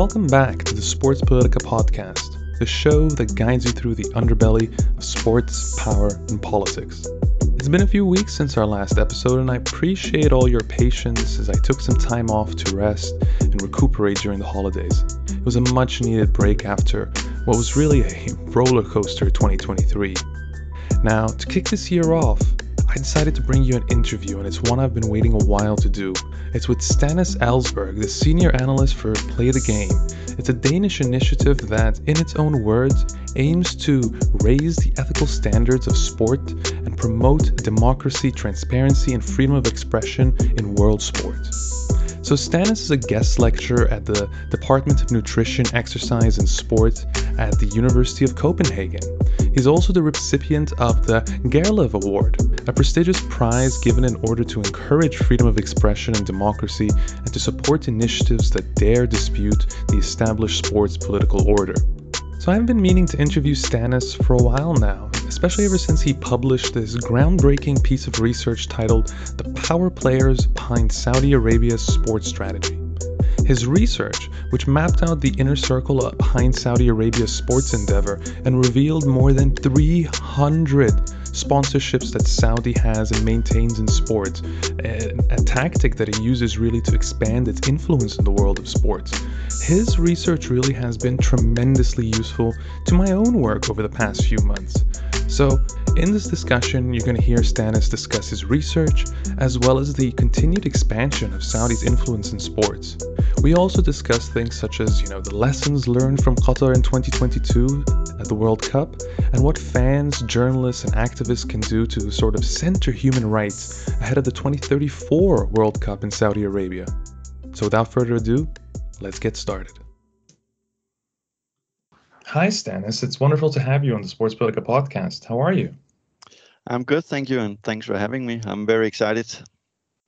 Welcome back to the Sports Politika podcast, the show that guides you through the underbelly of sports, power, and politics. It's been a few weeks since our last episode, and I appreciate all your patience as I took some time off to rest and recuperate during the holidays. It was a much needed break after what was really a roller coaster 2023. Now, to kick this year off, I decided to bring you an interview, and it's one I've been waiting a while to do. It's with Stanis Elsborg, the senior analyst for Play the Game. It's a Danish initiative that, in its own words, aims to raise the ethical standards of sport and promote democracy, transparency, and freedom of expression in world sport. So, Stannis is a guest lecturer at the Department of Nutrition, Exercise, and Sport at the University of Copenhagen. He's also the recipient of the Gerlev Award, a prestigious prize given in order to encourage freedom of expression and democracy and to support initiatives that dare dispute the established sports political order. So I've been meaning to interview Stanis for a while now, especially ever since he published this groundbreaking piece of research titled The Power Players Behind Saudi Arabia's Sports Strategy. His research, which mapped out the inner circle behind Saudi Arabia's sports endeavor and revealed more than 300 sponsorships that Saudi has and maintains in sports, a, tactic that it uses really to expand its influence in the world of sports. His research really has been tremendously useful to my own work over the past few months. So, in this discussion, you're going to hear Stanis discuss his research as well as the continued expansion of Saudi's influence in sports. We also discuss things such as, you know, the lessons learned from Qatar in 2022 at the World Cup and what fans, journalists, and activists can do to sort of center human rights ahead of the 2034 World Cup in Saudi Arabia. So, without further ado, let's get started. Hi, Stanis. It's wonderful to have you on the Sports Politika podcast. How are you? I'm good, thank you, and thanks for having me. I'm very excited.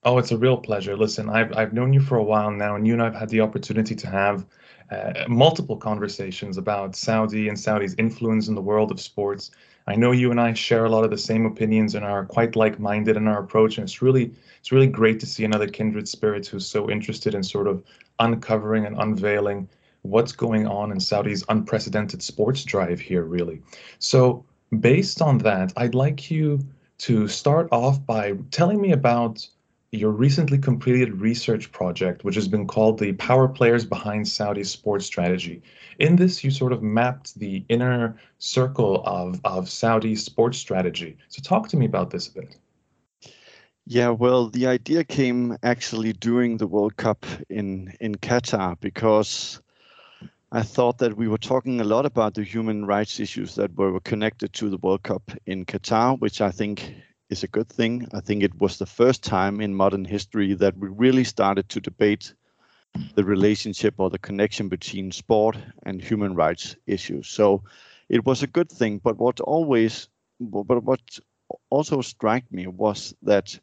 Oh, it's a real pleasure. Listen, I've I've known you for a while now, and you and I've had the opportunity to have uh, multiple conversations about Saudi and Saudi's influence in the world of sports. I know you and I share a lot of the same opinions and are quite like-minded in our approach, and it's really it's really great to see another kindred spirit who's so interested in sort of uncovering and unveiling what's going on in Saudi's unprecedented sports drive here, really. So, based on that, I'd like you to start off by telling me about your recently completed research project, which has been called the Power Players Behind Saudi Sports Strategy. In this, you sort of mapped the inner circle of, of Saudi sports strategy. So, talk to me about this a bit. Yeah, well, the idea came actually during the World Cup in in Qatar because I thought that we were talking a lot about the human rights issues that were connected to the World Cup in Qatar, which I think is a good thing. I think it was the first time in modern history that we really started to debate the relationship or the connection between sport and human rights issues. So it was a good thing. But what always, but what also struck me was that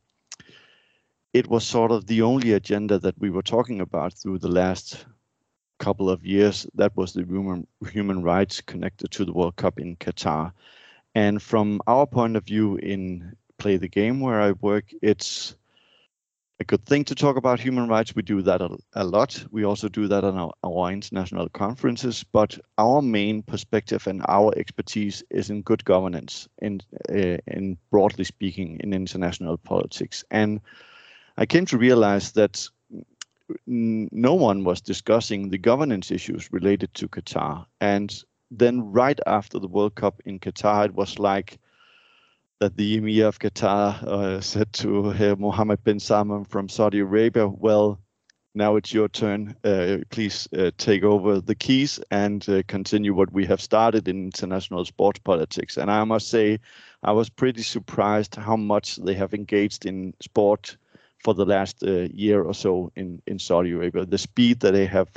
it was sort of the only agenda that we were talking about through the last couple of years, that was the human, human rights connected to the World Cup in Qatar. And from our point of view in Play the Game, where I work, it's a good thing to talk about human rights. We do that a, a lot. We also do that on our, our, international conferences. But our main perspective and our expertise is in good governance, in, uh, in broadly speaking, in international politics. And I came to realize that no one was discussing the governance issues related to Qatar. And then right after the World Cup in Qatar, it was like that the Emir of Qatar uh, said to uh, Mohammed bin Salman from Saudi Arabia, well, now it's your turn. Uh, please uh, take over the keys and uh, continue what we have started in international sports politics. And I must say, I was pretty surprised how much they have engaged in sport for the last uh, year or so in, in Saudi Arabia. The speed that they have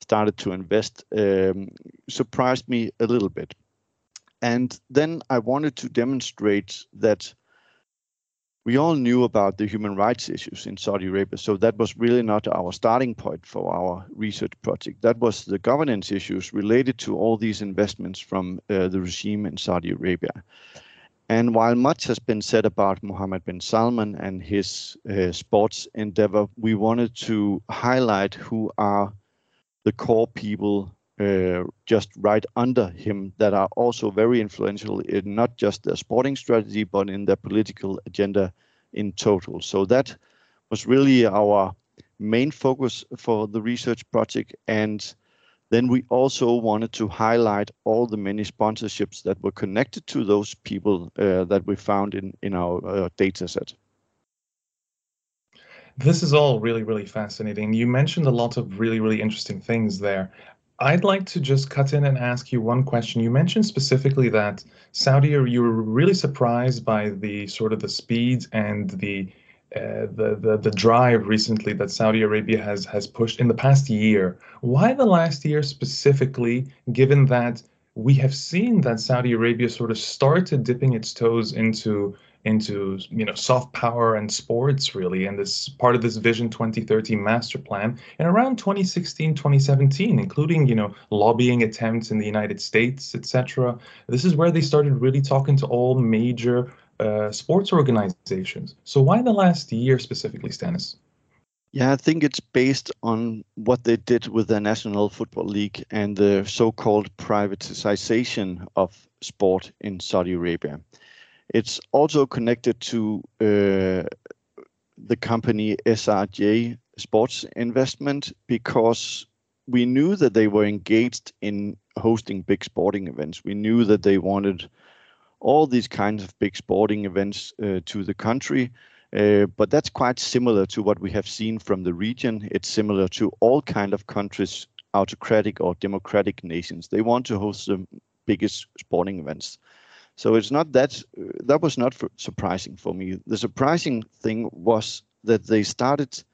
started to invest um, surprised me a little bit. And then I wanted to demonstrate that we all knew about the human rights issues in Saudi Arabia. So that was really not our starting point for our research project. That was the governance issues related to all these investments from uh, the regime in Saudi Arabia. And while much has been said about Mohammed bin Salman and his uh, sports endeavor, we wanted to highlight who are the core people uh, just right under him that are also very influential in not just their sporting strategy but in their political agenda in total. So that was really our main focus for the research project and then we also wanted to highlight all the many sponsorships that were connected to those people uh, that we found in, in our uh, data set. This is all really, really fascinating. You mentioned a lot of really, really interesting things there. I'd like to just cut in and ask you one question. You mentioned specifically that Saudi, you were really surprised by the sort of the speed and the uh, the, the the drive recently that Saudi Arabia has has pushed in the past year. Why the last year specifically, given that we have seen that Saudi Arabia sort of started dipping its toes into into you know soft power and sports really and this part of this vision 2030 master plan and around 2016 2017 including you know lobbying attempts in the united states etc this is where they started really talking to all major uh, sports organizations. So why the last year specifically, Stanis? Yeah, I think it's based on what they did with the National Football League and the so-called privatization of sport in Saudi Arabia. It's also connected to uh, the company SRJ Sports Investment because we knew that they were engaged in hosting big sporting events. We knew that they wanted all these kinds of big sporting events uh, to the country. Uh, but that's quite similar to what we have seen from the region. It's similar to all kind of countries, autocratic or democratic nations. They want to host the biggest sporting events. So it's not that uh, that was not for, surprising for me. The surprising thing was that they started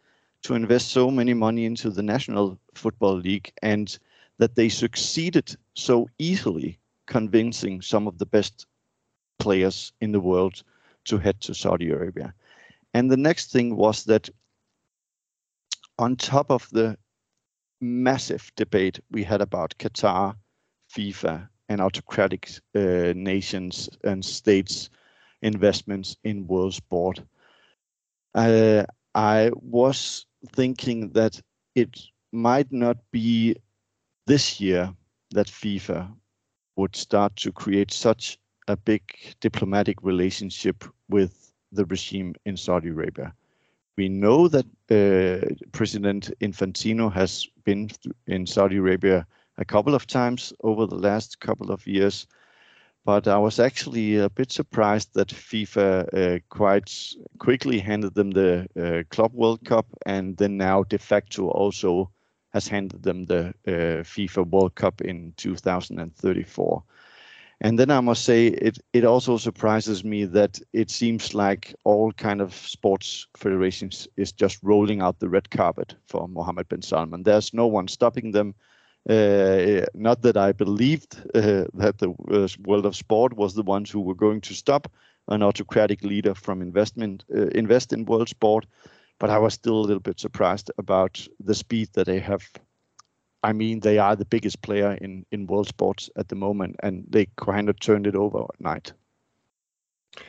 to invest so many money into the National Football League and that they succeeded so easily convincing some of the best players in the world to head to Saudi Arabia. And the next thing was that on top of the massive debate we had about Qatar, FIFA, and autocratic uh, nations and states' investments in world sport, uh, I was thinking that it might not be this year that FIFA would start to create such a big diplomatic relationship with the regime in Saudi Arabia. We know that uh, President Infantino has been in Saudi Arabia a couple of times over the last couple of years, but I was actually a bit surprised that FIFA uh, quite quickly handed them the uh, Club World Cup and then now de facto also has handed them the uh, FIFA World Cup in 2034. And then I must say it it also surprises me that it seems like all kind of sports federations is just rolling out the red carpet for Mohammed bin Salman. There's no one stopping them. Uh, not that I believed uh, that the uh, world of sport was the ones who were going to stop an autocratic leader from investment uh, invest in world sport, but I was still a little bit surprised about the speed that they have I mean, they are the biggest player in, in world sports at the moment, and they kind of turned it over at night.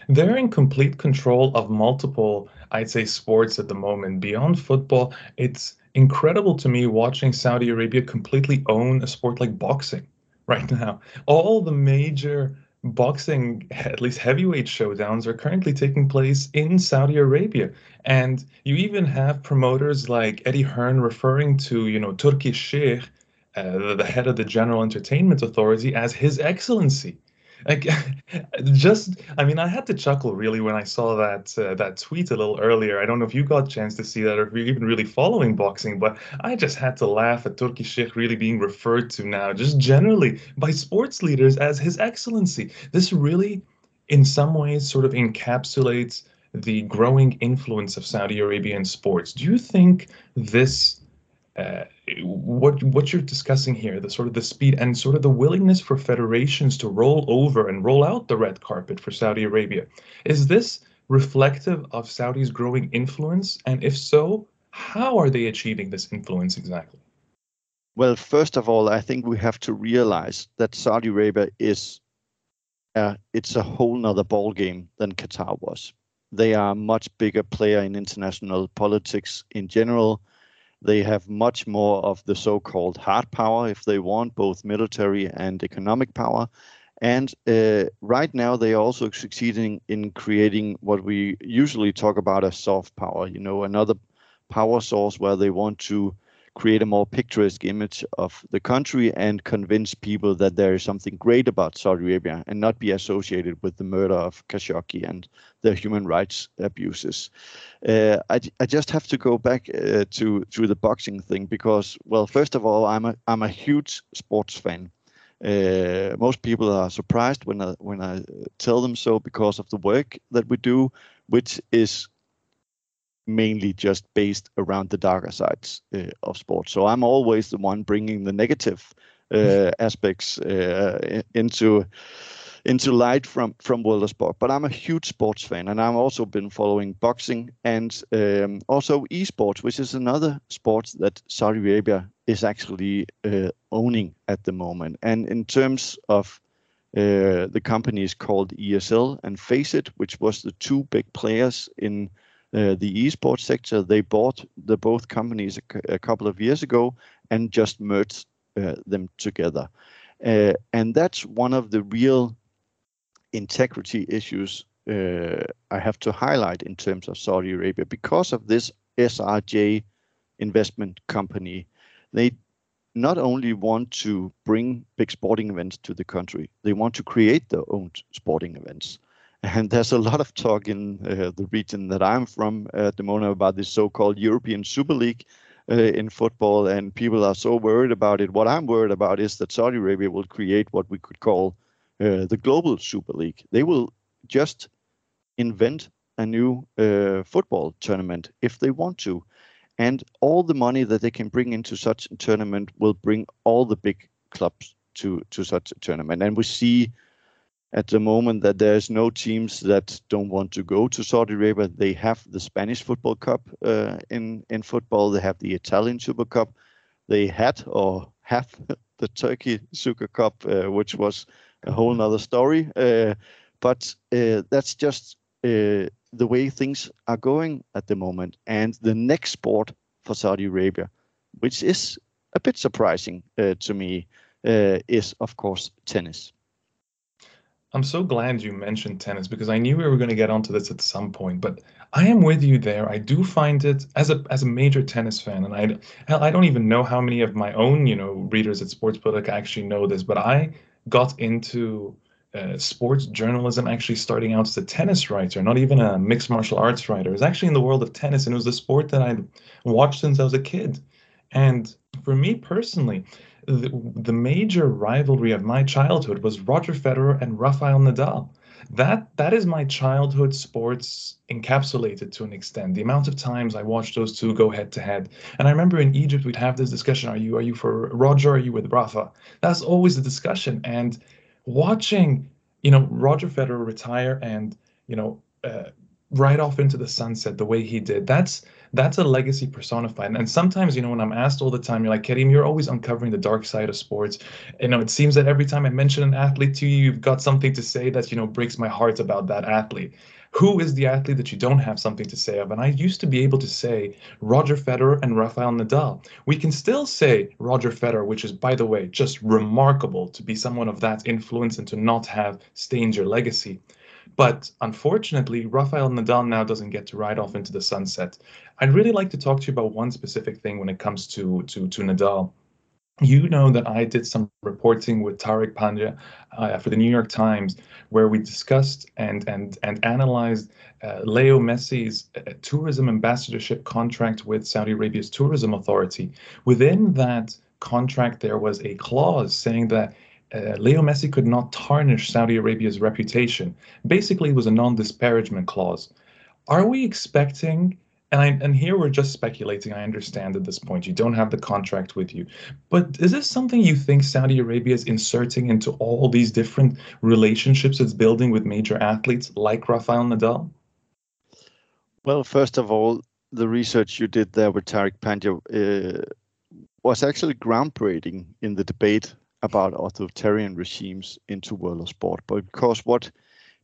They're in complete control of multiple, I'd say, sports at the moment. Beyond football, it's incredible to me watching Saudi Arabia completely own a sport like boxing right now. All the major boxing, at least heavyweight showdowns, are currently taking place in Saudi Arabia. And you even have promoters like Eddie Hearn referring to, you know, Turki Sheikh, uh, the head of the General Entertainment Authority, as His Excellency. Like, just, I mean, I had to chuckle really when I saw that uh, that tweet a little earlier. I don't know if you got a chance to see that or if you're even really following boxing, but I just had to laugh at Turki Sheikh really being referred to now, just generally by sports leaders as His Excellency. This really, in some ways, sort of encapsulates the growing influence of Saudi Arabia in sports. Do you think this uh, what what you're discussing here, the sort of the speed and sort of the willingness for federations to roll over and roll out the red carpet for Saudi Arabia, is this reflective of Saudi's growing influence? And if so, how are they achieving this influence exactly? Well, first of all, I think we have to realize that Saudi Arabia is uh, it's a whole nother ball game than Qatar was. They are a much bigger player in international politics in general They have much more of the so-called hard power if they want, both military and economic power. And uh, right now, they are also succeeding in creating what we usually talk about as soft power. You know, another power source where they want to create a more picturesque image of the country and convince people that there is something great about Saudi Arabia and not be associated with the murder of Khashoggi and the human rights abuses. Uh, I, I just have to go back uh, to to the boxing thing because, well, first of all, I'm a I'm a huge sports fan. Uh, most people are surprised when I when I tell them so because of the work that we do, which is mainly just based around the darker sides uh, of sports. So I'm always the one bringing the negative uh, aspects uh, into into light from from world of sport. But I'm a huge sports fan, and I've also been following boxing and um, also esports, which is another sport that Saudi Arabia is actually uh, owning at the moment. And in terms of uh, the companies called ESL and Faceit, which was the two big players in uh, the esports sector. They bought the both companies a, a couple of years ago and just merged uh, them together. Uh, and that's one of the real integrity issues uh, I have to highlight in terms of Saudi Arabia because of this SRJ investment company. They not only want to bring big sporting events to the country, they want to create their own sporting events. And there's a lot of talk in uh, the region that I'm from at the moment about this so-called European Super League uh, in football, and people are so worried about it. What I'm worried about is that Saudi Arabia will create what we could call uh, the global Super League. They will just invent a new uh, football tournament if they want to, and all the money that they can bring into such a tournament will bring all the big clubs to to such a tournament. And we see at the moment that there's no teams that don't want to go to Saudi Arabia. They have the Spanish Football Cup uh, in in football. They have the Italian Super Cup. They had or have the Turkey Super Cup, uh, which was a whole nother story. Uh, but uh, that's just uh, the way things are going at the moment. And the next sport for Saudi Arabia, which is a bit surprising uh, to me, is of course tennis. I'm so glad you mentioned tennis because I knew we were going to get onto this at some point. But I am with you there. I do find it as a as a major tennis fan, and I I don't even know how many of my own you know readers at Sports actually know this, but I got into uh, sports journalism actually starting out as a tennis writer, not even a mixed martial arts writer. It was actually in the world of tennis, and it was a sport that I'd watched since I was a kid. And for me personally, the, the major rivalry of my childhood was Roger Federer and Rafael Nadal. That that is my childhood sports encapsulated to an extent. The amount of times I watched those two go head to head. And I remember in Egypt we'd have this discussion: Are you are you for Roger? Are you with Rafa? That's always the discussion. And watching, you know, Roger Federer retire and you know uh, right off into the sunset the way he did. That's that's a legacy personified. And sometimes, you know, when I'm asked all the time, you're like, Karim, you're always uncovering the dark side of sports. You know, it seems that every time I mention an athlete to you, you've got something to say that, you know, breaks my heart about that athlete. Who is the athlete that you don't have something to say of? And I used to be able to say Roger Federer and Rafael Nadal. We can still say Roger Federer, which is, by the way, just remarkable to be someone of that influence and to not have stained your legacy. But unfortunately, Rafael Nadal now doesn't get to ride off into the sunset. I'd really like to talk to you about one specific thing when it comes to to to Nadal. You know that I did some reporting with Tariq Panja uh, for the New York Times, where we discussed and and and analyzed uh, Leo Messi's uh, tourism ambassadorship contract with Saudi Arabia's tourism authority. Within that contract, there was a clause saying that uh, Leo Messi could not tarnish Saudi Arabia's reputation. Basically, it was a non-disparagement clause. Are we expecting? And I, and here we're just speculating. I understand at this point you don't have the contract with you, but is this something you think Saudi Arabia is inserting into all these different relationships it's building with major athletes like Rafael Nadal? Well, first of all, the research you did there with Tariq Panja uh, was actually groundbreaking in the debate about authoritarian regimes into world of sport, but because what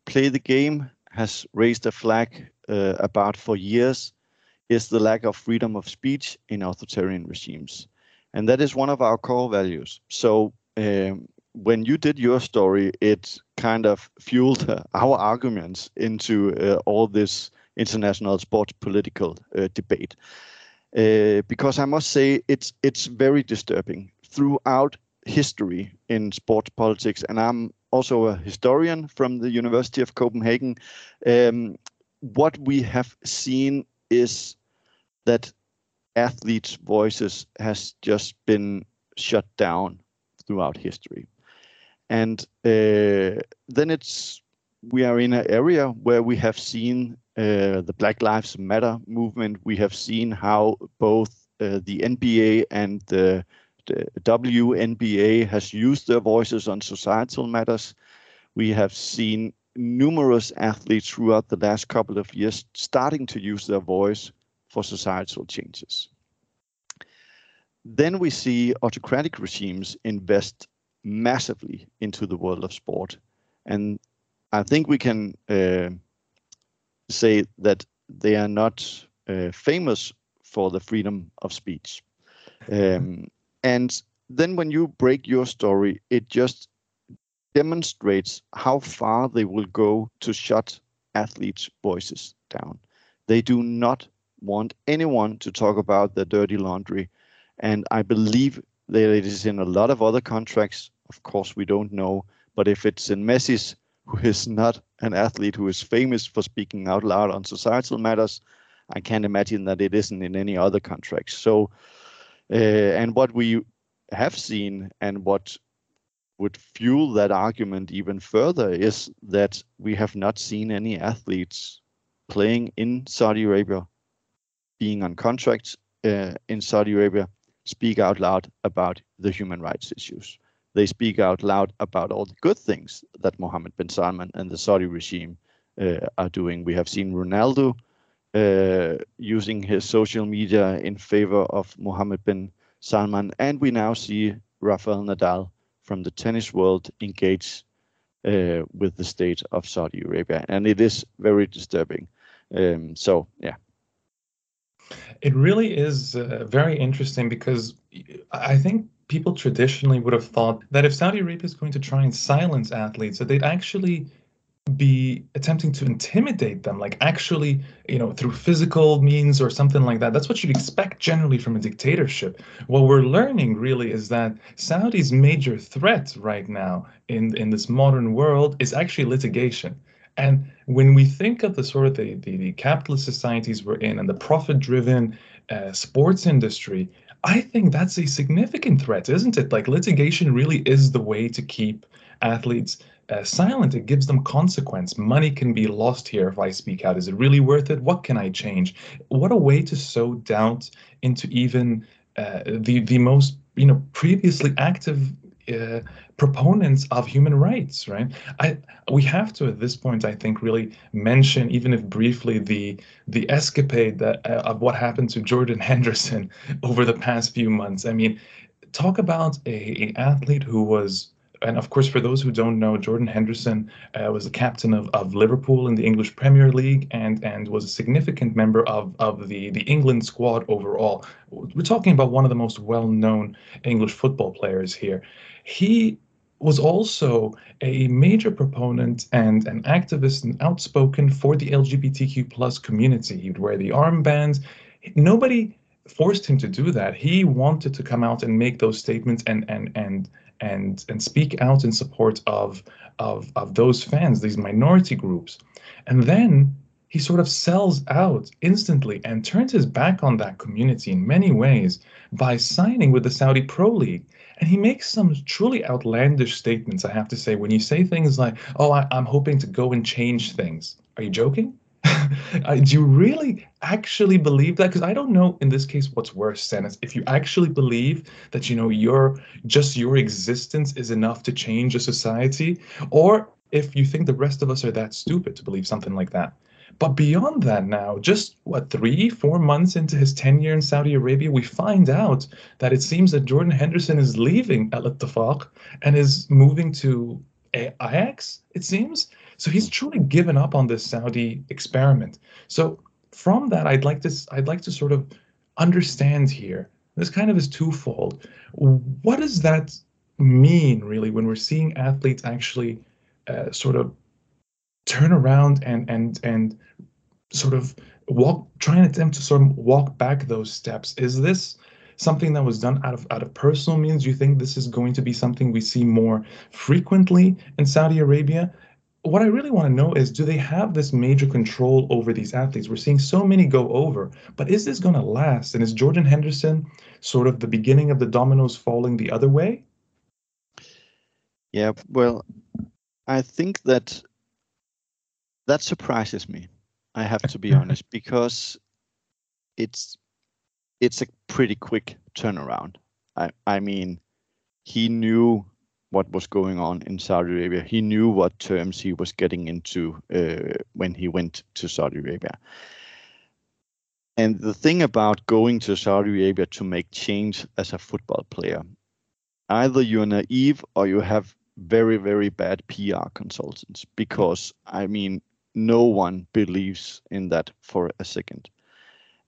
Play the Game has raised a flag uh, about for years is the lack of freedom of speech in authoritarian regimes. And that is one of our core values. So um, when you did your story, it kind of fueled our arguments into uh, all this international sports political uh, debate. Uh, because I must say it's it's very disturbing throughout history in sports politics, and I'm also a historian from the University of Copenhagen. Um, what we have seen is that athletes' voices has just been shut down throughout history, and uh, then it's we are in an area where we have seen uh, the Black Lives Matter movement. We have seen how both uh, the NBA and the, the, WNBA has used their voices on societal matters. We have seen numerous athletes throughout the last couple of years starting to use their voice for societal changes. Then we see autocratic regimes invest massively into the world of sport. And I think we can uh, say that they are not uh, famous for the freedom of speech. Um, and then when you break your story, it just demonstrates how far they will go to shut athletes' voices down. They do not want anyone to talk about their dirty laundry. And I believe that it is in a lot of other contracts. Of course, we don't know. But if it's in Messi's who is not an athlete who is famous for speaking out loud on societal matters, I can't imagine that it isn't in any other contracts. So, and what we have seen and what would fuel that argument even further is that we have not seen any athletes playing in Saudi Arabia, being on contracts uh, in Saudi Arabia, speak out loud about the human rights issues they speak out loud about all the good things that Mohammed bin Salman and the Saudi regime uh, are doing. We have seen Ronaldo uh, using his social media in favor of Mohammed bin Salman, and we now see Rafael Nadal from the tennis world engage uh, with the state of Saudi Arabia, and it is very disturbing. Um, so, yeah. It really is uh, very interesting because I think people traditionally would have thought that if Saudi Arabia is going to try and silence athletes, that they'd actually be attempting to intimidate them, like actually, you know, through physical means or something like that. That's what you'd expect generally from a dictatorship. What we're learning really is that Saudi's major threat right now in, in this modern world is actually litigation. And when we think of the sort of the, the, the capitalist societies we're in and the profit driven uh, sports industry, I think that's a significant threat, isn't it? Like litigation really is the way to keep athletes uh, silent. It gives them consequence. Money can be lost here if I speak out. Is it really worth it? What can I change? What a way to sow doubt into even uh, the the most you know previously active uh, proponents of human rights, right? I we have to at this point, I think, really mention, even if briefly, the the escapade that uh, of what happened to Jordan Henderson over the past few months. I mean, talk about a, a athlete who was and of course, for those who don't know, Jordan Henderson uh, was the captain of, of Liverpool in the English Premier League and and was a significant member of, of the, the England squad overall. We're talking about one of the most well known English football players here. He was also a major proponent and an activist and outspoken for the LGBTQ plus community. He'd wear the armbands. Nobody forced him to do that. He wanted to come out and make those statements and and and and and speak out in support of of of those fans, these minority groups. And then he sort of sells out instantly and turns his back on that community in many ways by signing with the Saudi Pro League. And he makes some truly outlandish statements, I have to say, when you say things like, oh, I, am hoping to go and change things. Are you joking? Uh, do you really actually believe that? Because I don't know in this case what's worse, Dennis. If you actually believe that, you know, your just your existence is enough to change a society, or if you think the rest of us are that stupid to believe something like that. But beyond that, now, just what, three, four months into his tenure in Saudi Arabia, we find out that it seems that Jordan Henderson is leaving Al Ittifaq and is moving to Ajax, it seems. So he's truly given up on this Saudi experiment. So from that, I'd like to I'd like to sort of understand here. This kind of is twofold. What does that mean, really, when we're seeing athletes actually uh, sort of turn around and and and sort of walk, try and attempt to sort of walk back those steps? Is this something that was done out of out of personal means? Do you think this is going to be something we see more frequently in Saudi Arabia? What I really want to know is do they have this major control over these athletes? We're seeing so many go over, but is this going to last? And is Jordan Henderson sort of the beginning of the dominoes falling the other way? Yeah, well, I think that that surprises me. I have to be honest because it's it's a pretty quick turnaround. I, I mean, he knew what was going on in Saudi Arabia. He knew what terms he was getting into uh, when he went to Saudi Arabia. And the thing about going to Saudi Arabia to make change as a football player, either you're naive or you have very, very bad PR consultants, because I mean, no one believes in that for a second.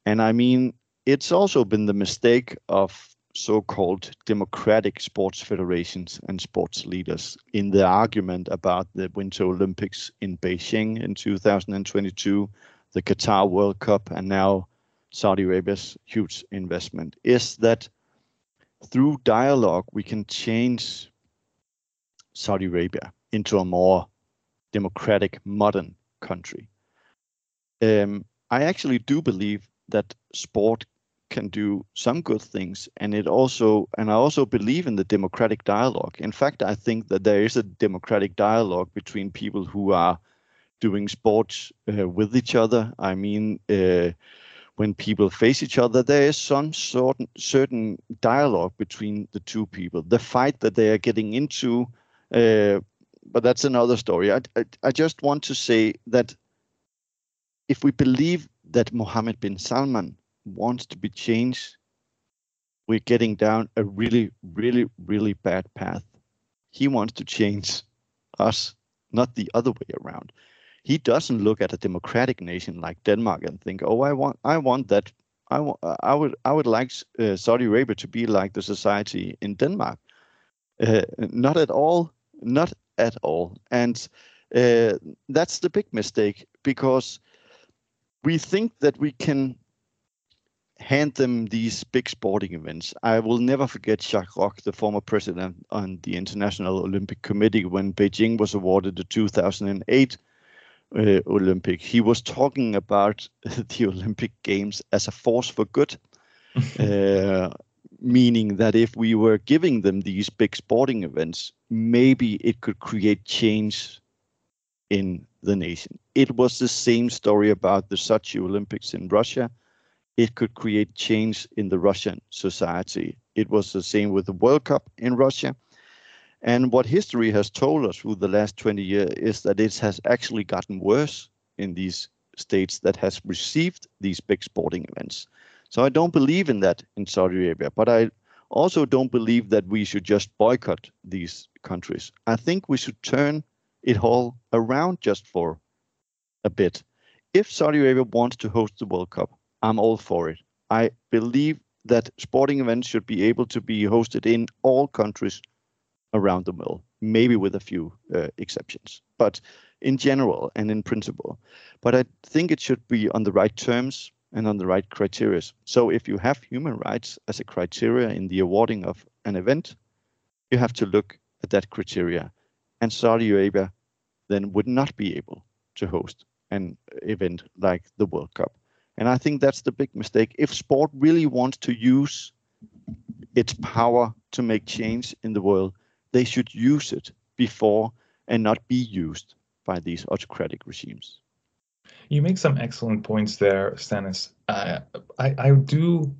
And I mean, it's also been the mistake of so-called democratic sports federations and sports leaders in the argument about the Winter Olympics in Beijing in 2022, the Qatar World Cup, and now Saudi Arabia's huge investment, is that through dialogue we can change Saudi Arabia into a more democratic, modern country. Um, I actually do believe that sport can do some good things and it also and i also believe in the democratic dialogue. In fact i think that there is a democratic dialogue between people who are doing sports uh, with each other. I mean uh, when people face each other there is some sort certain dialogue between the two people. The fight that they are getting into uh, but that's another story. I, I, I just want to say that if we believe that mohammed bin salman wants to be changed, we're getting down a really, really, really bad path. He wants to change us, not the other way around. He doesn't look at a democratic nation like Denmark and think, "Oh, I want, I want that. I want, I would, I would like uh, Saudi Arabia to be like the society in Denmark." Uh, not at all. Not at all. And uh, that's the big mistake because we think that we can hand them these big sporting events. I will never forget Jacques Rogge, the former president on the International Olympic Committee, when Beijing was awarded the 2008 uh, Olympic. He was talking about the Olympic Games as a force for good, uh, meaning that if we were giving them these big sporting events, maybe it could create change in the nation. It was the same story about the Sochi Olympics in Russia it could create change in the Russian society. It was the same with the World Cup in Russia. And what history has told us through the last 20 years is that it has actually gotten worse in these states that has received these big sporting events. So I don't believe in that in Saudi Arabia, but I also don't believe that we should just boycott these countries. I think we should turn it all around just for a bit. If Saudi Arabia wants to host the World Cup, I'm all for it. I believe that sporting events should be able to be hosted in all countries around the world, maybe with a few uh, exceptions, but in general and in principle. But I think it should be on the right terms and on the right criteria. So if you have human rights as a criteria in the awarding of an event, you have to look at that criteria. And Saudi Arabia then would not be able to host an event like the World Cup. And I think that's the big mistake. If sport really wants to use its power to make change in the world, they should use it before and not be used by these autocratic regimes. You make some excellent points there, Stanis. Uh, I, I do,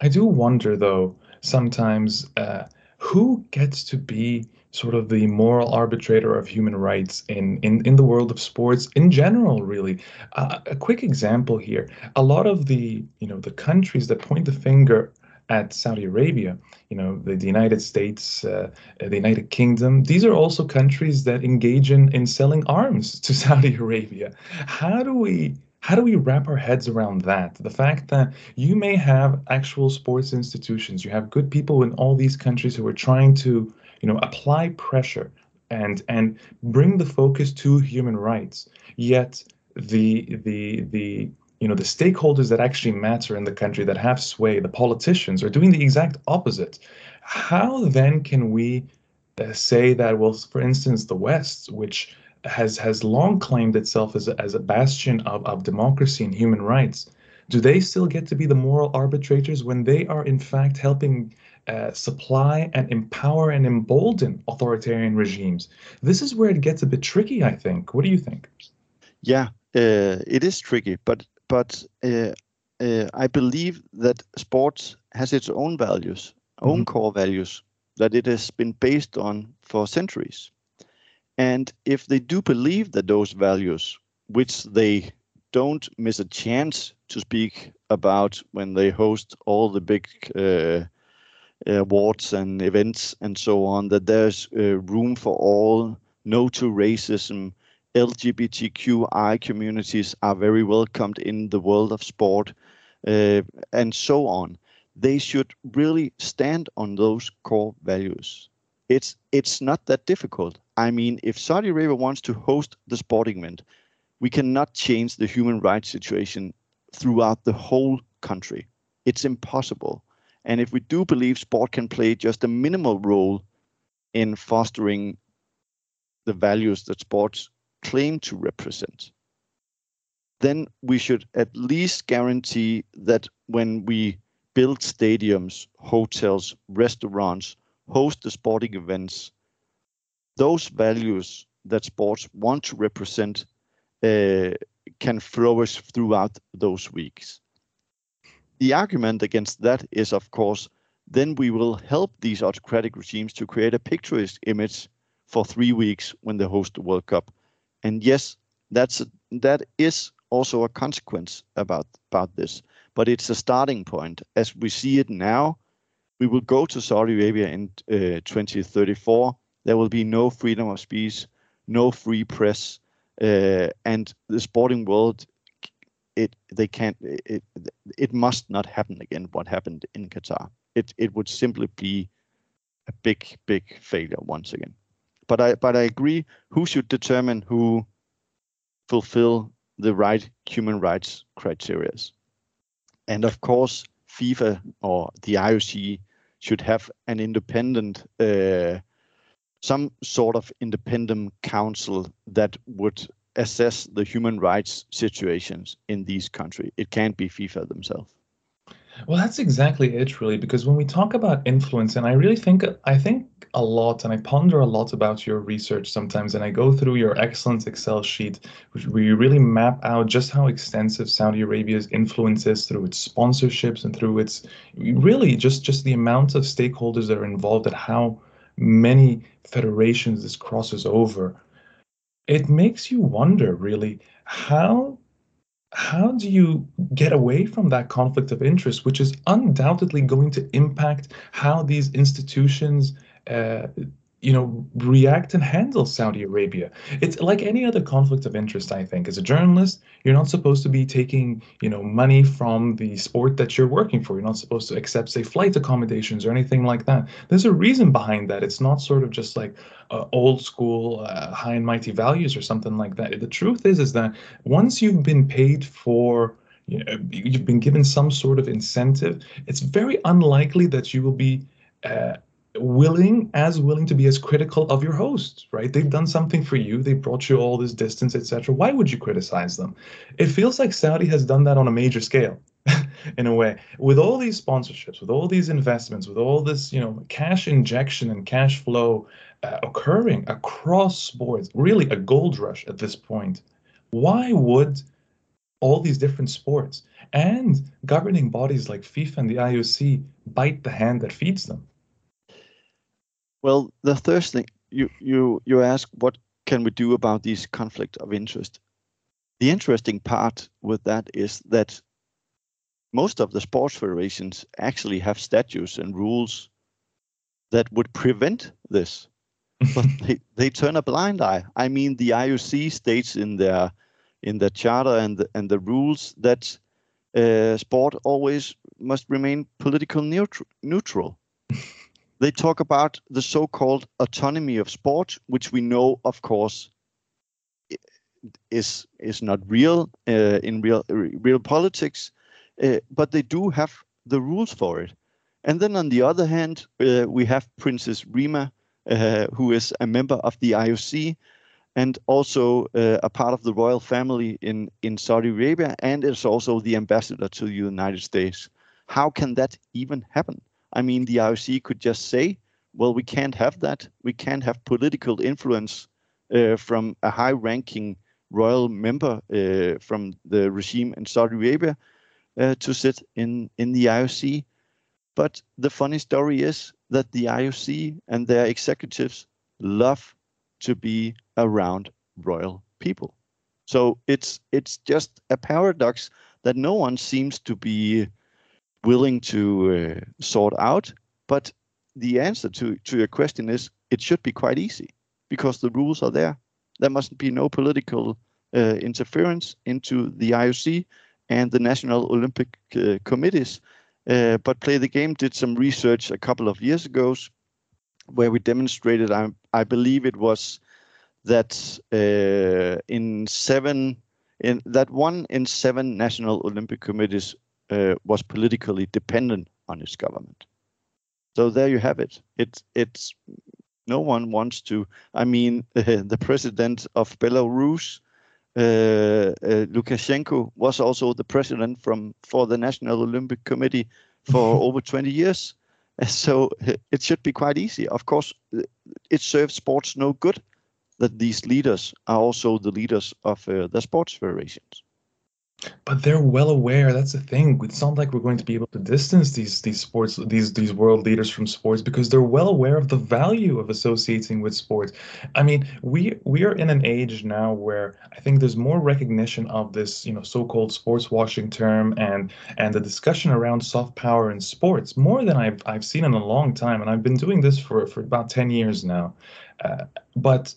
I do wonder though sometimes uh, who gets to be sort of the moral arbitrator of human rights in, in, in the world of sports in general, really. Uh, a quick example here. A lot of the, you know, the countries that point the finger at Saudi Arabia, you know, the, the United States, uh, the United Kingdom, these are also countries that engage in, in selling arms to Saudi Arabia. How do we how do we wrap our heads around that? The fact that you may have actual sports institutions, you have good people in all these countries who are trying to, you know, apply pressure and and bring the focus to human rights. Yet the the the you know the stakeholders that actually matter in the country that have sway, the politicians, are doing the exact opposite. How then can we uh, say that? Well, for instance, the West, which has has long claimed itself as a, as a bastion of, of democracy and human rights. Do they still get to be the moral arbitrators when they are in fact helping uh, supply and empower and embolden authoritarian regimes? This is where it gets a bit tricky, I think. What do you think? Yeah, uh, it is tricky, but but uh, uh I believe that sports has its own values, own mm-hmm. core values that it has been based on for centuries. And if they do believe that those values, which they don't miss a chance to speak about when they host all the big uh, awards and events and so on, that there's uh, room for all, no to racism, LGBTQI communities are very welcomed in the world of sport, uh, and so on. They should really stand on those core values. It's it's not that difficult. I mean, if Saudi Arabia wants to host the sporting event, we cannot change the human rights situation throughout the whole country. It's impossible. And if we do believe sport can play just a minimal role in fostering the values that sports claim to represent, then we should at least guarantee that when we build stadiums, hotels, restaurants, host the sporting events, those values that sports want to represent uh, can flourish throughout those weeks. The argument against that is, of course, then we will help these autocratic regimes to create a picturesque image for three weeks when they host the World Cup. And yes, that's a, that is also a consequence about about this, but it's a starting point. As we see it now, we will go to Saudi Arabia in uh, 2034 there will be no freedom of speech, no free press, uh, and the sporting world. It they can't. It it must not happen again. What happened in Qatar? It it would simply be a big big failure once again. But I but I agree. Who should determine who fulfill the right human rights criteria? And of course, FIFA or the IOC should have an independent uh, some sort of independent council that would assess the human rights situations in these countries. It can't be FIFA themselves. Well, that's exactly it, really, because when we talk about influence, and I really think I think a lot, and I ponder a lot about your research sometimes, and I go through your excellent Excel sheet, which where you really map out just how extensive Saudi Arabia's influence is through its sponsorships and through its really just just the amount of stakeholders that are involved, and how many federations this crosses over, it makes you wonder really how how do you get away from that conflict of interest, which is undoubtedly going to impact how these institutions uh, you know, react and handle Saudi Arabia. It's like any other conflict of interest, I think. As a journalist, you're not supposed to be taking, you know, money from the sport that you're working for. You're not supposed to accept, say, flight accommodations or anything like that. There's a reason behind that. It's not sort of just like uh, old school, uh, high and mighty values or something like that. The truth is, is that once you've been paid for you know, you've been given some sort of incentive, it's very unlikely that you will be uh, willing as willing to be as critical of your host right? They've done something for you. They brought you all this distance etc why would you criticize them? It feels like saudi has done that on a major scale in a way. With all these sponsorships with all these investments with all this you know cash injection and cash flow uh, occurring across sports really a gold rush at this point why would all these different sports and governing bodies like FIFA and the IOC bite the hand that feeds them well, the first thing you you you ask, what can we do about these conflict of interest? The interesting part with that is that most of the sports federations actually have statutes and rules that would prevent this, but they, they turn a blind eye. I mean, the IOC states in their in the charter and the, and the rules that uh, sport always must remain political neutral. neutral. they talk about the so-called autonomy of sport, which we know, of course, is is not real uh, in real real politics, uh, but they do have the rules for it. And then on the other hand, uh, we have Princess Rima, uh, who is a member of the IOC and also uh, a part of the royal family in, in Saudi Arabia, and is also the ambassador to the United States. How can that even happen? I mean, the IOC could just say, well, we can't have that. We can't have political influence uh, from a high ranking royal member uh, from the regime in Saudi Arabia uh, to sit in, in the IOC. But the funny story is that the IOC and their executives love to be around royal people. So it's it's just a paradox that no one seems to be willing to uh, sort out. But the answer to, to your question is it should be quite easy because the rules are there. There must be no political uh, interference into the IOC and the national Olympic uh, committees. Uh, but Play the Game did some research a couple of years ago where we demonstrated, I, I believe it was that uh, in seven, in that one in seven national Olympic committees uh, was politically dependent on his government. So there you have it. It's it's no one wants to. I mean, uh, the president of Belarus, uh, uh, Lukashenko, was also the president from for the National Olympic Committee for over 20 years. So it should be quite easy. Of course, it serves sports no good that these leaders are also the leaders of uh, the sports federations. But they're well aware. That's the thing. It's not like we're going to be able to distance these these sports these these world leaders from sports because they're well aware of the value of associating with sports. I mean, we we are in an age now where I think there's more recognition of this, you know, so-called sports washing term and and the discussion around soft power in sports more than I've I've seen in a long time. And I've been doing this for for about ten years now. Uh, but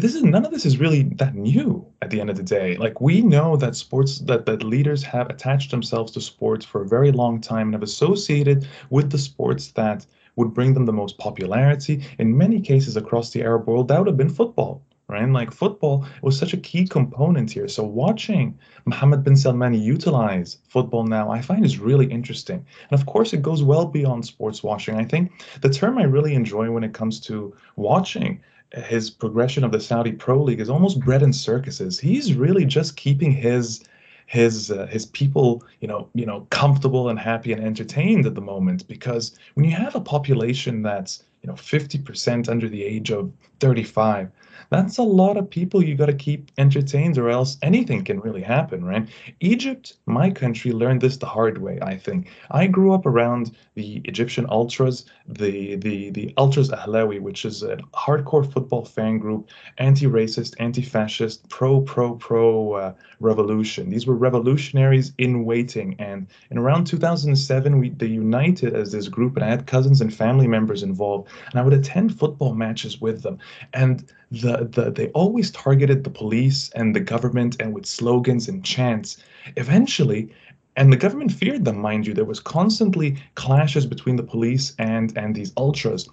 this is none of this is really that new at the end of the day. Like we know that sports that that leaders have attached themselves to sports for a very long time and have associated with the sports that would bring them the most popularity. In many cases across the Arab world, that would have been football, right? Like football was such a key component here. So watching Mohammed bin Salman utilize football now, I find is really interesting. And of course, it goes well beyond sports washing. I think the term I really enjoy when it comes to watching his progression of the Saudi Pro League is almost bread and circuses. He's really just keeping his his uh, his people, you know, you know, comfortable and happy and entertained at the moment. Because when you have a population that's you know 50% under the age of 35, that's a lot of people you got to keep entertained or else anything can really happen right? Egypt my country learned this the hard way i think. I grew up around the egyptian ultras the the the ultras ahlawi which is a hardcore football fan group anti-racist anti-fascist pro pro pro uh, revolution. These were revolutionaries in waiting and in around 2007 we they united as this group and i had cousins and family members involved and i would attend football matches with them. And the, the they always targeted the police and the government and with slogans and chants. Eventually, and the government feared them, mind you. There was constantly clashes between the police and and these ultras.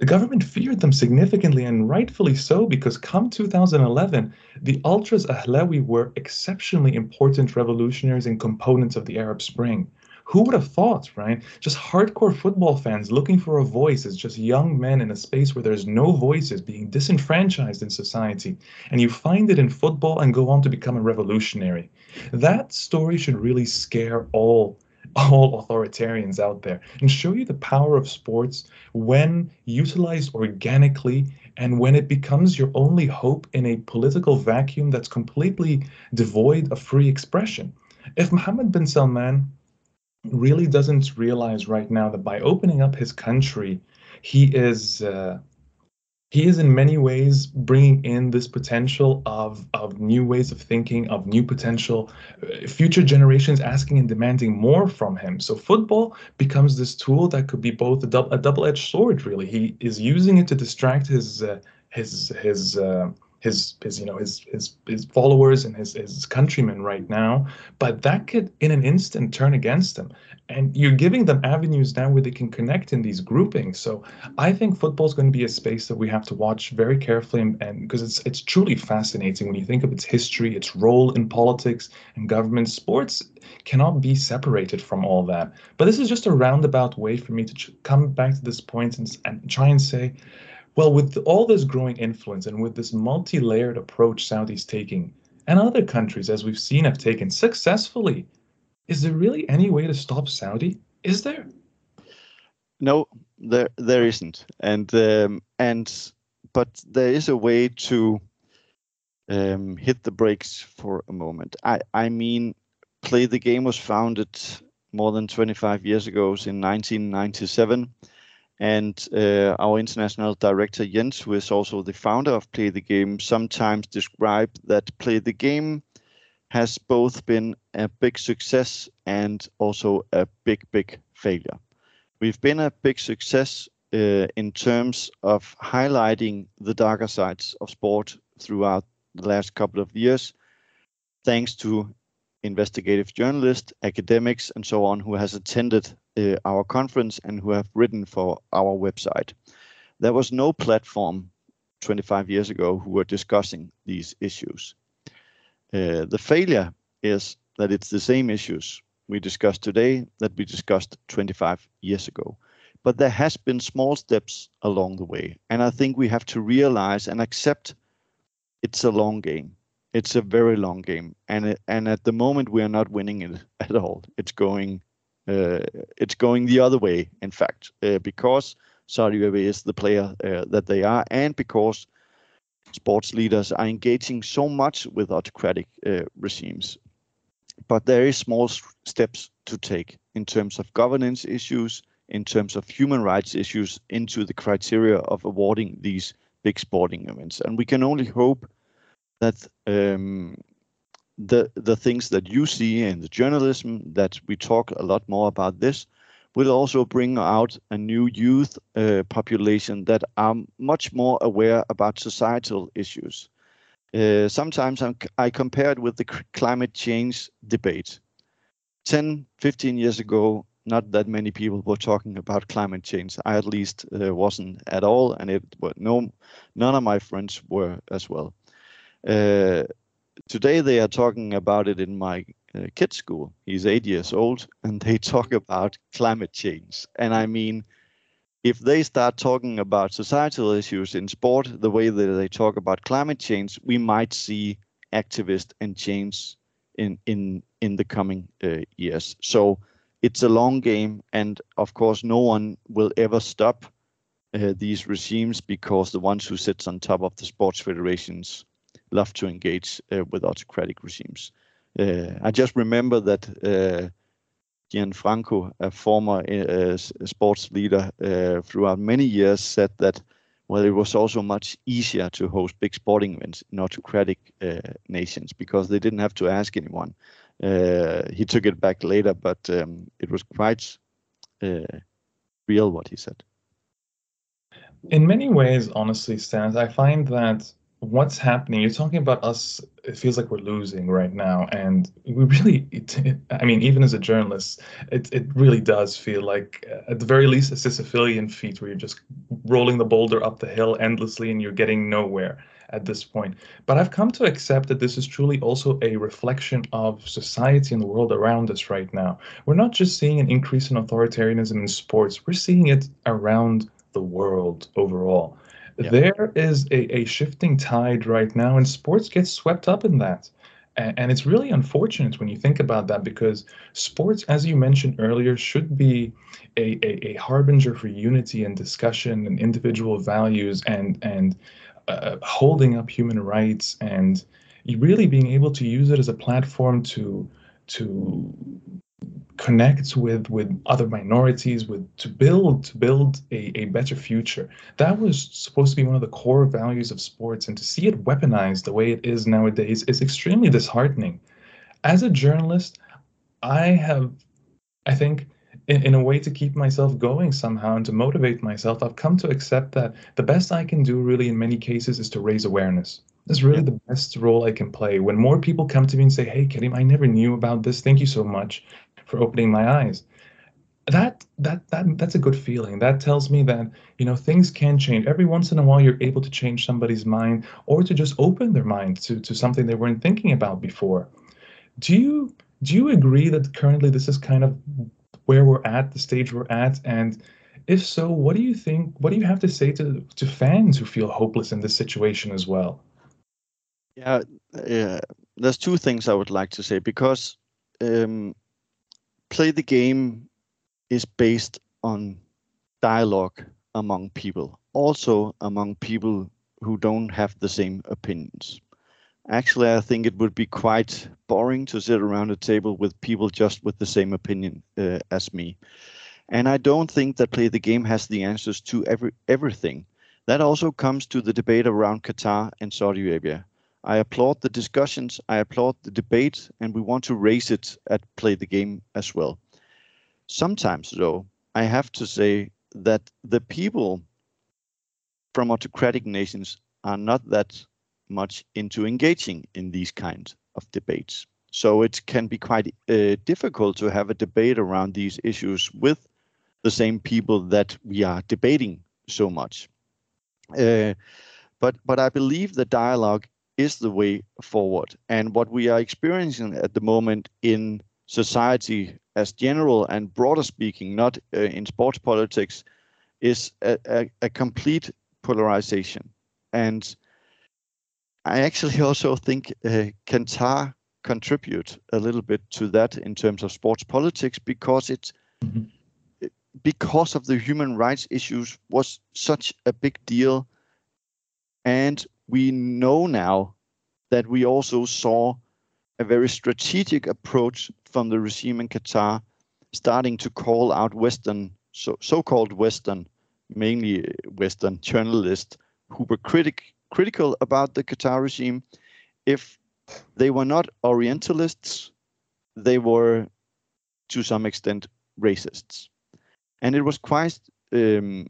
The government feared them significantly, and rightfully so, because come 2011, the Ultras Ahlawi were exceptionally important revolutionaries and components of the Arab Spring. Who would have thought, right? Just hardcore football fans looking for a voice as just young men in a space where there's no voices being disenfranchised in society. And you find it in football and go on to become a revolutionary. That story should really scare all all authoritarians out there and show you the power of sports when utilized organically and when it becomes your only hope in a political vacuum that's completely devoid of free expression. If Mohammed bin Salman really doesn't realize right now that by opening up his country, he is uh, he is in many ways bringing in this potential of of new ways of thinking, of new potential, uh, future generations asking and demanding more from him. So football becomes this tool that could be both a, double a double-edged sword. Really, he is using it to distract his uh, his his uh, his his you know his his his followers and his his countrymen right now but that could in an instant turn against them. And you're giving them avenues now where they can connect in these groupings. So i think football is going to be a space that we have to watch very carefully and because it's it's truly fascinating when you think of its history its role in politics and government. Sports cannot be separated from all that. But this is just a roundabout way for me to ch- come back to this point and, and try and say well, with all this growing influence and with this multi layered approach Saudi's taking, and other countries, as we've seen, have taken successfully, is there really any way to stop Saudi? Is there? No, there there isn't, and um, and but there is a way to um, hit the brakes for a moment. I I mean, Play the Game was founded more than 25 years ago in 1997 and uh, our international director Jens, who is also the founder of Play the Game, sometimes described that Play the Game has both been a big success and also a big, big failure. We've been a big success uh, in terms of highlighting the darker sides of sport throughout the last couple of years, thanks to investigative journalists, academics, and so on who has attended uh, our conference and who have written for our website. There was no platform 25 years ago who were discussing these issues. Uh, the failure is that it's the same issues we discussed today that we discussed 25 years ago. But there has been small steps along the way. And I think we have to realize and accept it's a long game. It's a very long game. And, and at the moment, we are not winning it at all. It's going it's going the other way, in fact, uh, because Saudi Arabia is the player uh, that they are, and because sports leaders are engaging so much with autocratic regimes. But there is small steps to take in terms of governance issues, in terms of human rights issues, into the criteria of awarding these big sporting events. And we can only hope that um, the the things that you see in the journalism that we talk a lot more about this will also bring out a new youth uh, population that are much more aware about societal issues. Uh, sometimes I'm, i compare it with the climate change debate. 10, 15 years ago, not that many people were talking about climate change. I at least uh, wasn't at all, and it no, none of my friends were as well. Today they are talking about it in my uh, kid's school. He's eight years old, and they talk about climate change. And I mean, if they start talking about societal issues in sport the way that they talk about climate change, we might see activist and change in in in the coming uh, years. So it's a long game, and of course, no one will ever stop uh, these regimes because the ones who sits on top of the sports federations love to engage uh, with autocratic regimes. Uh, I just remember that uh, Gianfranco, a former uh, sports leader uh, throughout many years, said that well, it was also much easier to host big sporting events in autocratic uh, nations because they didn't have to ask anyone. he took it back later, but um, it was quite real what he said. In many ways, honestly, Stan, I find that what's happening you're talking about us it feels like we're losing right now and we really it, i mean even as a journalist it, it really does feel like uh, at the very least a sisyphean feat where you're just rolling the boulder up the hill endlessly and you're getting nowhere at this point. But i've come to accept that this is truly also a reflection of society and the world around us right now. We're not just seeing an increase in authoritarianism in sports we're seeing it around the world overall There is a, a shifting tide right now, and sports gets swept up in that. And, and it's really unfortunate when you think about that because sports, as you mentioned earlier, should be a, a, a harbinger for unity and discussion and individual values and, and uh, holding up human rights and really being able to use it as a platform to to connect with with other minorities with to build to build a, a better future. That was supposed to be one of the core values of sports and to see it weaponized the way it is nowadays is extremely disheartening. As a journalist i have i think in, in a way to keep myself going somehow and to motivate myself i've come to accept that the best i can do really in many cases is to raise awareness. That's really the best role I can play. When more people come to me and say, "Hey, Karim, I never knew about this. Thank you so much for opening my eyes." That that that that's a good feeling. That tells me that you know things can change. Every once in a while, you're able to change somebody's mind or to just open their mind to to something they weren't thinking about before. Do you do you agree that currently this is kind of where we're at, the stage we're at, and if so, what do you think? What do you have to say to to fans who feel hopeless in this situation as well? Yeah, uh, there's two things I would like to say because um, play the game is based on dialogue among people, also among people who don't have the same opinions. Actually, I think it would be quite boring to sit around a table with people just with the same opinion uh, as me. And I don't think that Play the Game has the answers to every everything. That also comes to the debate around Qatar and Saudi Arabia. I applaud the discussions, I applaud the debate, and we want to raise it at Play the Game as well. Sometimes, though, I have to say that the people from autocratic nations are not that much into engaging in these kinds of debates. So it can be quite uh, difficult to have a debate around these issues with the same people that we are debating so much. Uh, but but I believe the dialogue is the way forward, and what we are experiencing at the moment in society as general and broader speaking, not uh, in sports politics, is a, a, a complete polarization. And I actually also think uh, Qatar contribute a little bit to that in terms of sports politics because it's mm-hmm. because of the human rights issues was such a big deal and we know now that we also saw a very strategic approach from the regime in Qatar starting to call out western so so-called western mainly western journalists who were critic critical about the Qatar regime if they were not Orientalists, they were to some extent racists. And it was quite um,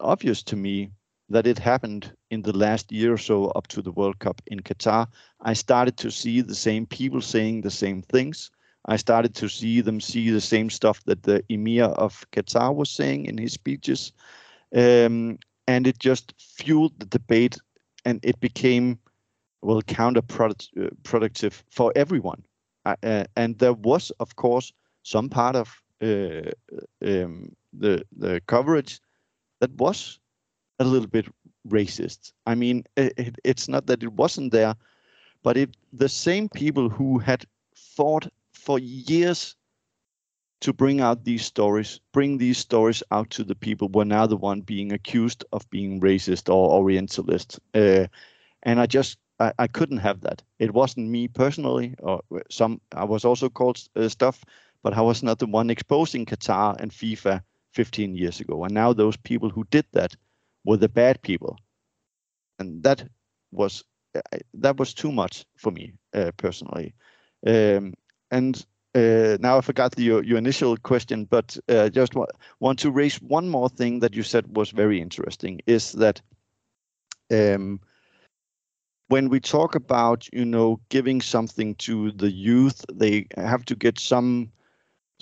obvious to me that it happened in the last year or so up to the World Cup in Qatar. I started to see the same people saying the same things. I started to see them see the same stuff that the emir of Qatar was saying in his speeches. Um, and it just fueled the debate and it became well counterproductive uh, for everyone. Uh, and there was, of course, some part of uh, um, the the coverage that was a little bit racist. I mean, it, it's not that it wasn't there, but it the same people who had fought for years to bring out these stories, bring these stories out to the people, were now the one being accused of being racist or Orientalist. Uh, and I just I, I, couldn't have that. It wasn't me personally, or some. I was also called uh, stuff, but I was not the one exposing Qatar and FIFA 15 years ago. And now those people who did that were the bad people, and that was uh, that was too much for me uh, personally. Um, and uh, now I forgot your, your initial question, but uh, just wa- want to raise one more thing that you said was very interesting is that um, when we talk about you know giving something to the youth, they have to get some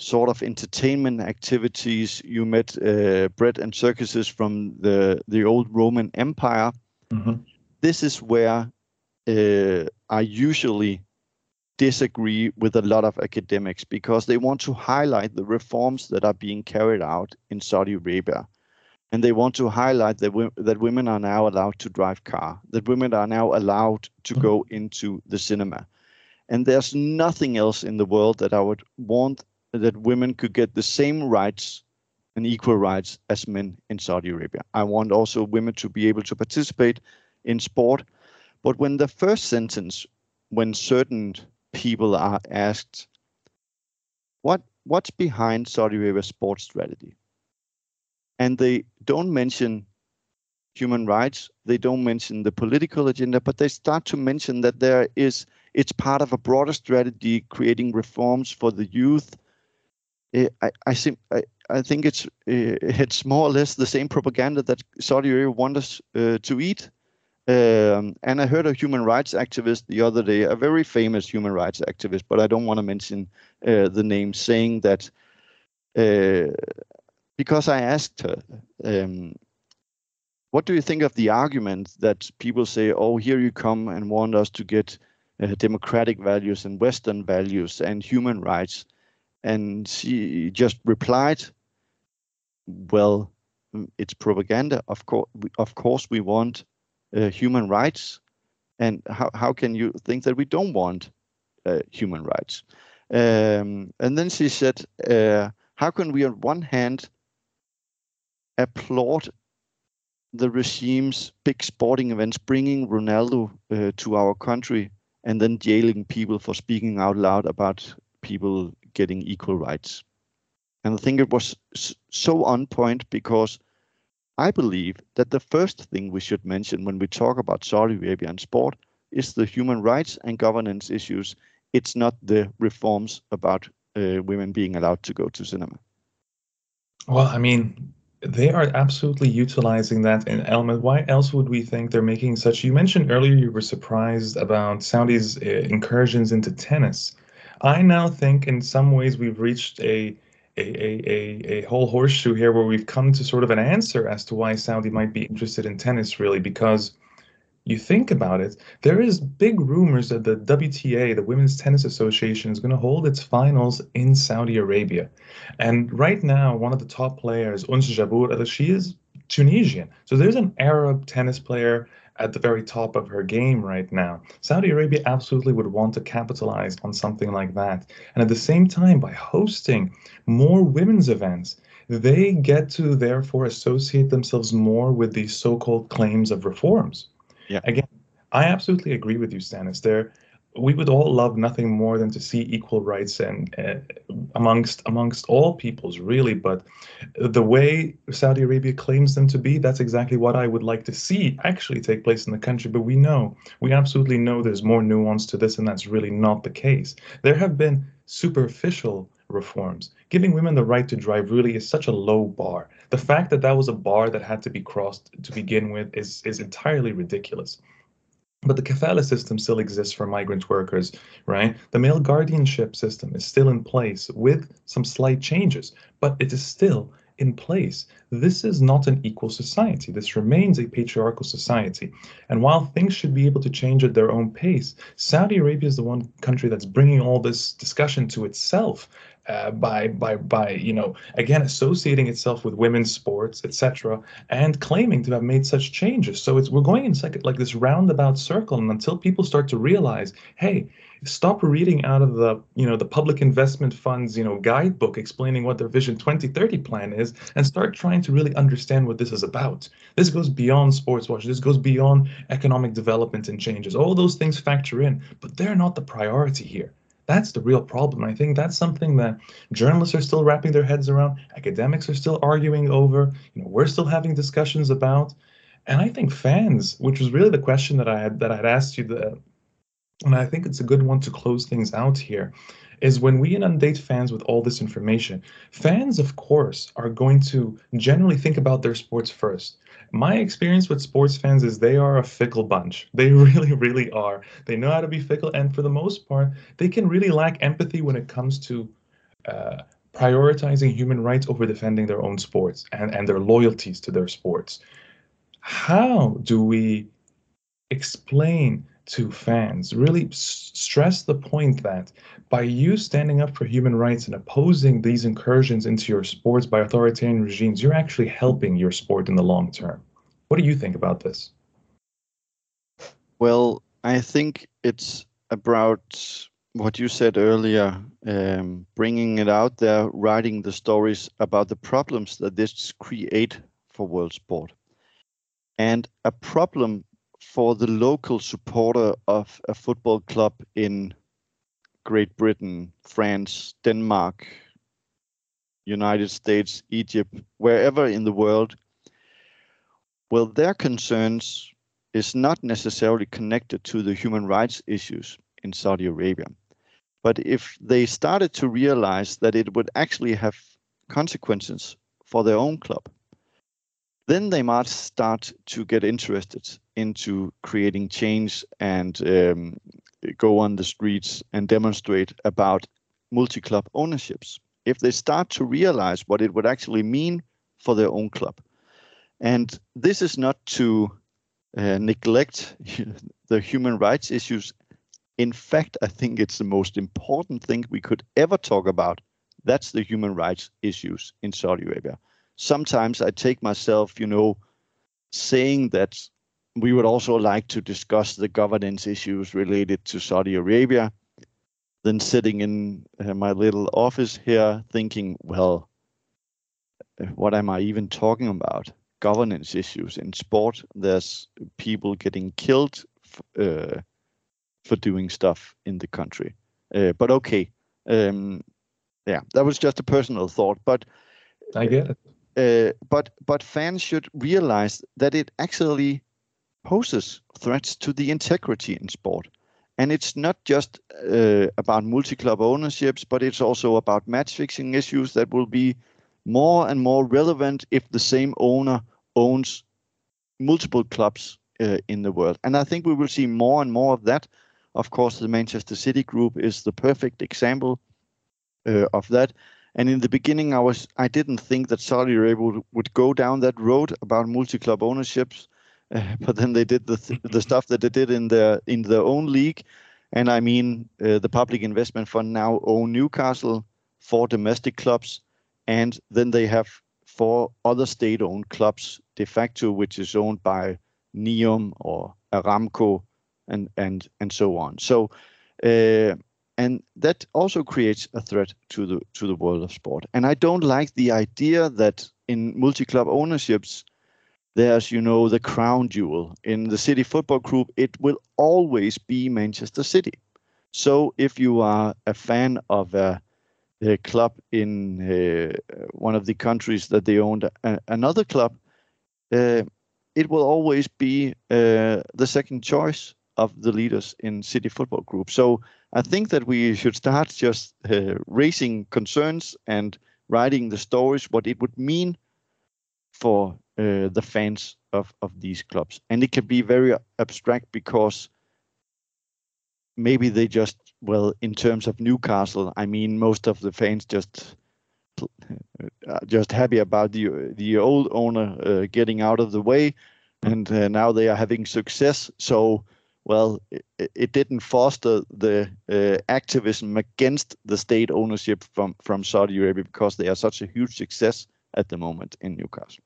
sort of entertainment activities. You met uh, bread and circuses from the the old Roman Empire. Mm-hmm. This is where uh, I usually disagree with a lot of academics because they want to highlight the reforms that are being carried out in Saudi Arabia. And they want to highlight that, w- that women are now allowed to drive car, that women are now allowed to go into the cinema. And there's nothing else in the world that I would want that women could get the same rights and equal rights as men in Saudi Arabia. I want also women to be able to participate in sport. But when the first sentence, when certain people are asked, what what's behind Saudi Arabia's sports strategy? And they don't mention human rights, they don't mention the political agenda, but they start to mention that there is it's part of a broader strategy creating reforms for the youth. Eh, I, I think I, I think it's eh, it's more or less the same propaganda that Saudi Arabia wants us uh, to eat. Um, and I heard a human rights activist the other day, a very famous human rights activist, but I don't want to mention uh, the name, saying that uh, because I asked her, um, what do you think of the argument that people say, oh, here you come and want us to get uh, democratic values and Western values and human rights? And she just replied, well, mm, it's propaganda. Of course, of course, we want uh, human rights. And how, how can you think that we don't want uh, human rights? Um, and then she said, uh, how can we, on one hand, applaud the regime's big sporting events, bringing Ronaldo uh, to our country, and then jailing people for speaking out loud about people getting equal rights? And I think it was so on point because I believe that the first thing we should mention when we talk about Saudi Arabia and sport is the human rights and governance issues. It's not the reforms about uh, women being allowed to go to cinema. Well, I mean, they are absolutely utilizing that in element. Why else would we think they're making such? You mentioned earlier you were surprised about Saudi's uh, incursions into tennis. I now think in some ways we've reached a a, a, a, whole horseshoe here where we've come to sort of an answer as to why Saudi might be interested in tennis, really, because you think about it, there is big rumors that the WTA, the Women's Tennis Association, is going to hold its finals in Saudi Arabia. And right now, one of the top players, Ons Jabeur, uh, she is Tunisian. So there's an Arab tennis player at the very top of her game right now. Saudi Arabia absolutely would want to capitalize on something like that. And at the same time, by hosting more women's events, they get to therefore associate themselves more with these so called claims of reforms. Yeah. Again, I absolutely agree with you, Stanis. There, we would all love nothing more than to see equal rights and uh, amongst amongst all peoples really but the way Saudi Arabia claims them to be that's exactly what I would like to see actually take place in the country but we know we absolutely know there's more nuance to this and that's really not the case. There have been superficial reforms. Giving women the right to drive really is such a low bar. The fact that that was a bar that had to be crossed to begin with is is entirely ridiculous but the kafala system still exists for migrant workers, right? The male guardianship system is still in place with some slight changes, but it is still in place. This is not an equal society. This remains a patriarchal society. And while things should be able to change at their own pace, Saudi Arabia is the one country that's bringing all this discussion to itself uh, by by by you know again associating itself with women's sports etc and claiming to have made such changes. So it's we're going in like, like this roundabout circle and until people start to realize hey stop reading out of the you know the public investment funds you know guidebook explaining what their vision 2030 plan is and start trying to really understand what this is about. This goes beyond sports watch this goes beyond economic development and changes. All those things factor in but they're not the priority here that's the real problem. I think that's something that journalists are still wrapping their heads around, academics are still arguing over, you know, we're still having discussions about. And I think fans, which was really the question that I had that I had asked you the and I think it's a good one to close things out here, is when we inundate fans with all this information, fans, of course, are going to generally think about their sports first my experience with sports fans is they are a fickle bunch. They really, really are. They know how to be fickle, and for the most part, they can really lack empathy when it comes to uh, prioritizing human rights over defending their own sports and, and their loyalties to their sports. How do we explain to fans really stress the point that by you standing up for human rights and opposing these incursions into your sports by authoritarian regimes, you're actually helping your sport in the long term. What do you think about this? Well, I think it's about what you said earlier, um, bringing it out there, writing the stories about the problems that this create for world sport. And a problem for the local supporter of a football club in Great Britain, France, Denmark, United States, Egypt, wherever in the world, well, their concerns is not necessarily connected to the human rights issues in Saudi Arabia. But if they started to realize that it would actually have consequences for their own club, then they might start to get interested into creating change and um, go on the streets and demonstrate about multi-club ownerships, if they start to realize what it would actually mean for their own club. And this is not to uh, neglect the human rights issues. In fact, I think it's the most important thing we could ever talk about. That's the human rights issues in Saudi Arabia. Sometimes I take myself, you know, saying that we would also like to discuss the governance issues related to Saudi Arabia, then sitting in uh, my little office here thinking, well, what am I even talking about? Governance issues in sport. There's people getting killed uh, for doing stuff in the country. Uh, but okay, um, yeah, that was just a personal thought. But I get it. Uh, but but fans should realize that it actually poses threats to the integrity in sport. And it's not just uh, about multi-club ownerships, but it's also about match fixing issues that will be more and more relevant if the same owner owns multiple clubs uh, in the world. And I think we will see more and more of that. Of course, the Manchester City group is the perfect example uh, of that. And in the beginning, I was I didn't think that Saudi Arabia would, would go down that road about multi-club ownerships, but then they did the th- the stuff that they did in their in their own league, and I mean uh, the Public Investment Fund now own Newcastle, four domestic clubs, and then they have four other state-owned clubs de facto, which is owned by Neom or Aramco, and and and so on. So. Uh, and that also creates a threat to the to the world of sport. And I don't like the idea that in multi-club ownerships, there's you know the crown jewel in the City Football Group. It will always be Manchester City. So if you are a fan of a, a club in uh, one of the countries that they owned a, another club, uh, it will always be uh, the second choice of the leaders in City Football Group. So I think that we should start just uh, raising concerns and writing the stories what it would mean for uh, the fans of, of these clubs. And it can be very abstract because maybe they just well in terms of Newcastle, I mean most of the fans just uh, just happy about the the old owner uh, getting out of the way, and uh, now they are having success. So well, it, it didn't foster the uh, activism against the state ownership from, from Saudi Arabia because they are such a huge success at the moment in Newcastle.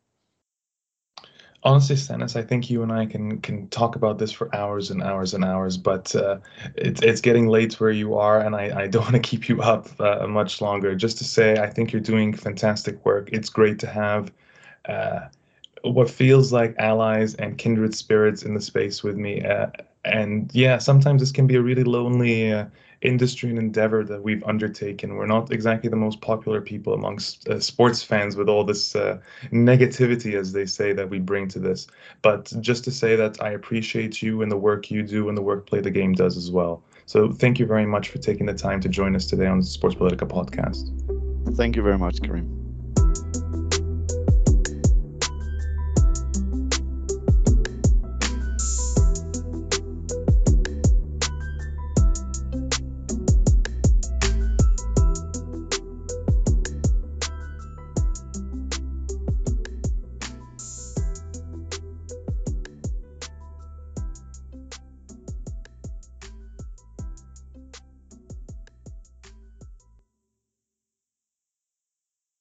Honestly, Stanis, I think you and I can can talk about this for hours and hours and hours, but uh, it's it's getting late where you are, and I, I don't want to keep you up uh, much longer. Just to say, I think you're doing fantastic work. It's great to have uh, what feels like allies and kindred spirits in the space with me. Uh, and yeah, sometimes this can be a really lonely uh, industry and endeavor that we've undertaken. We're not exactly the most popular people amongst uh, sports fans with all this uh, negativity, as they say, that we bring to this. But just to say that I appreciate you and the work you do and the work Play the Game does as well. So thank you very much for taking the time to join us today on the Sports Politika podcast. Thank you very much, Karim.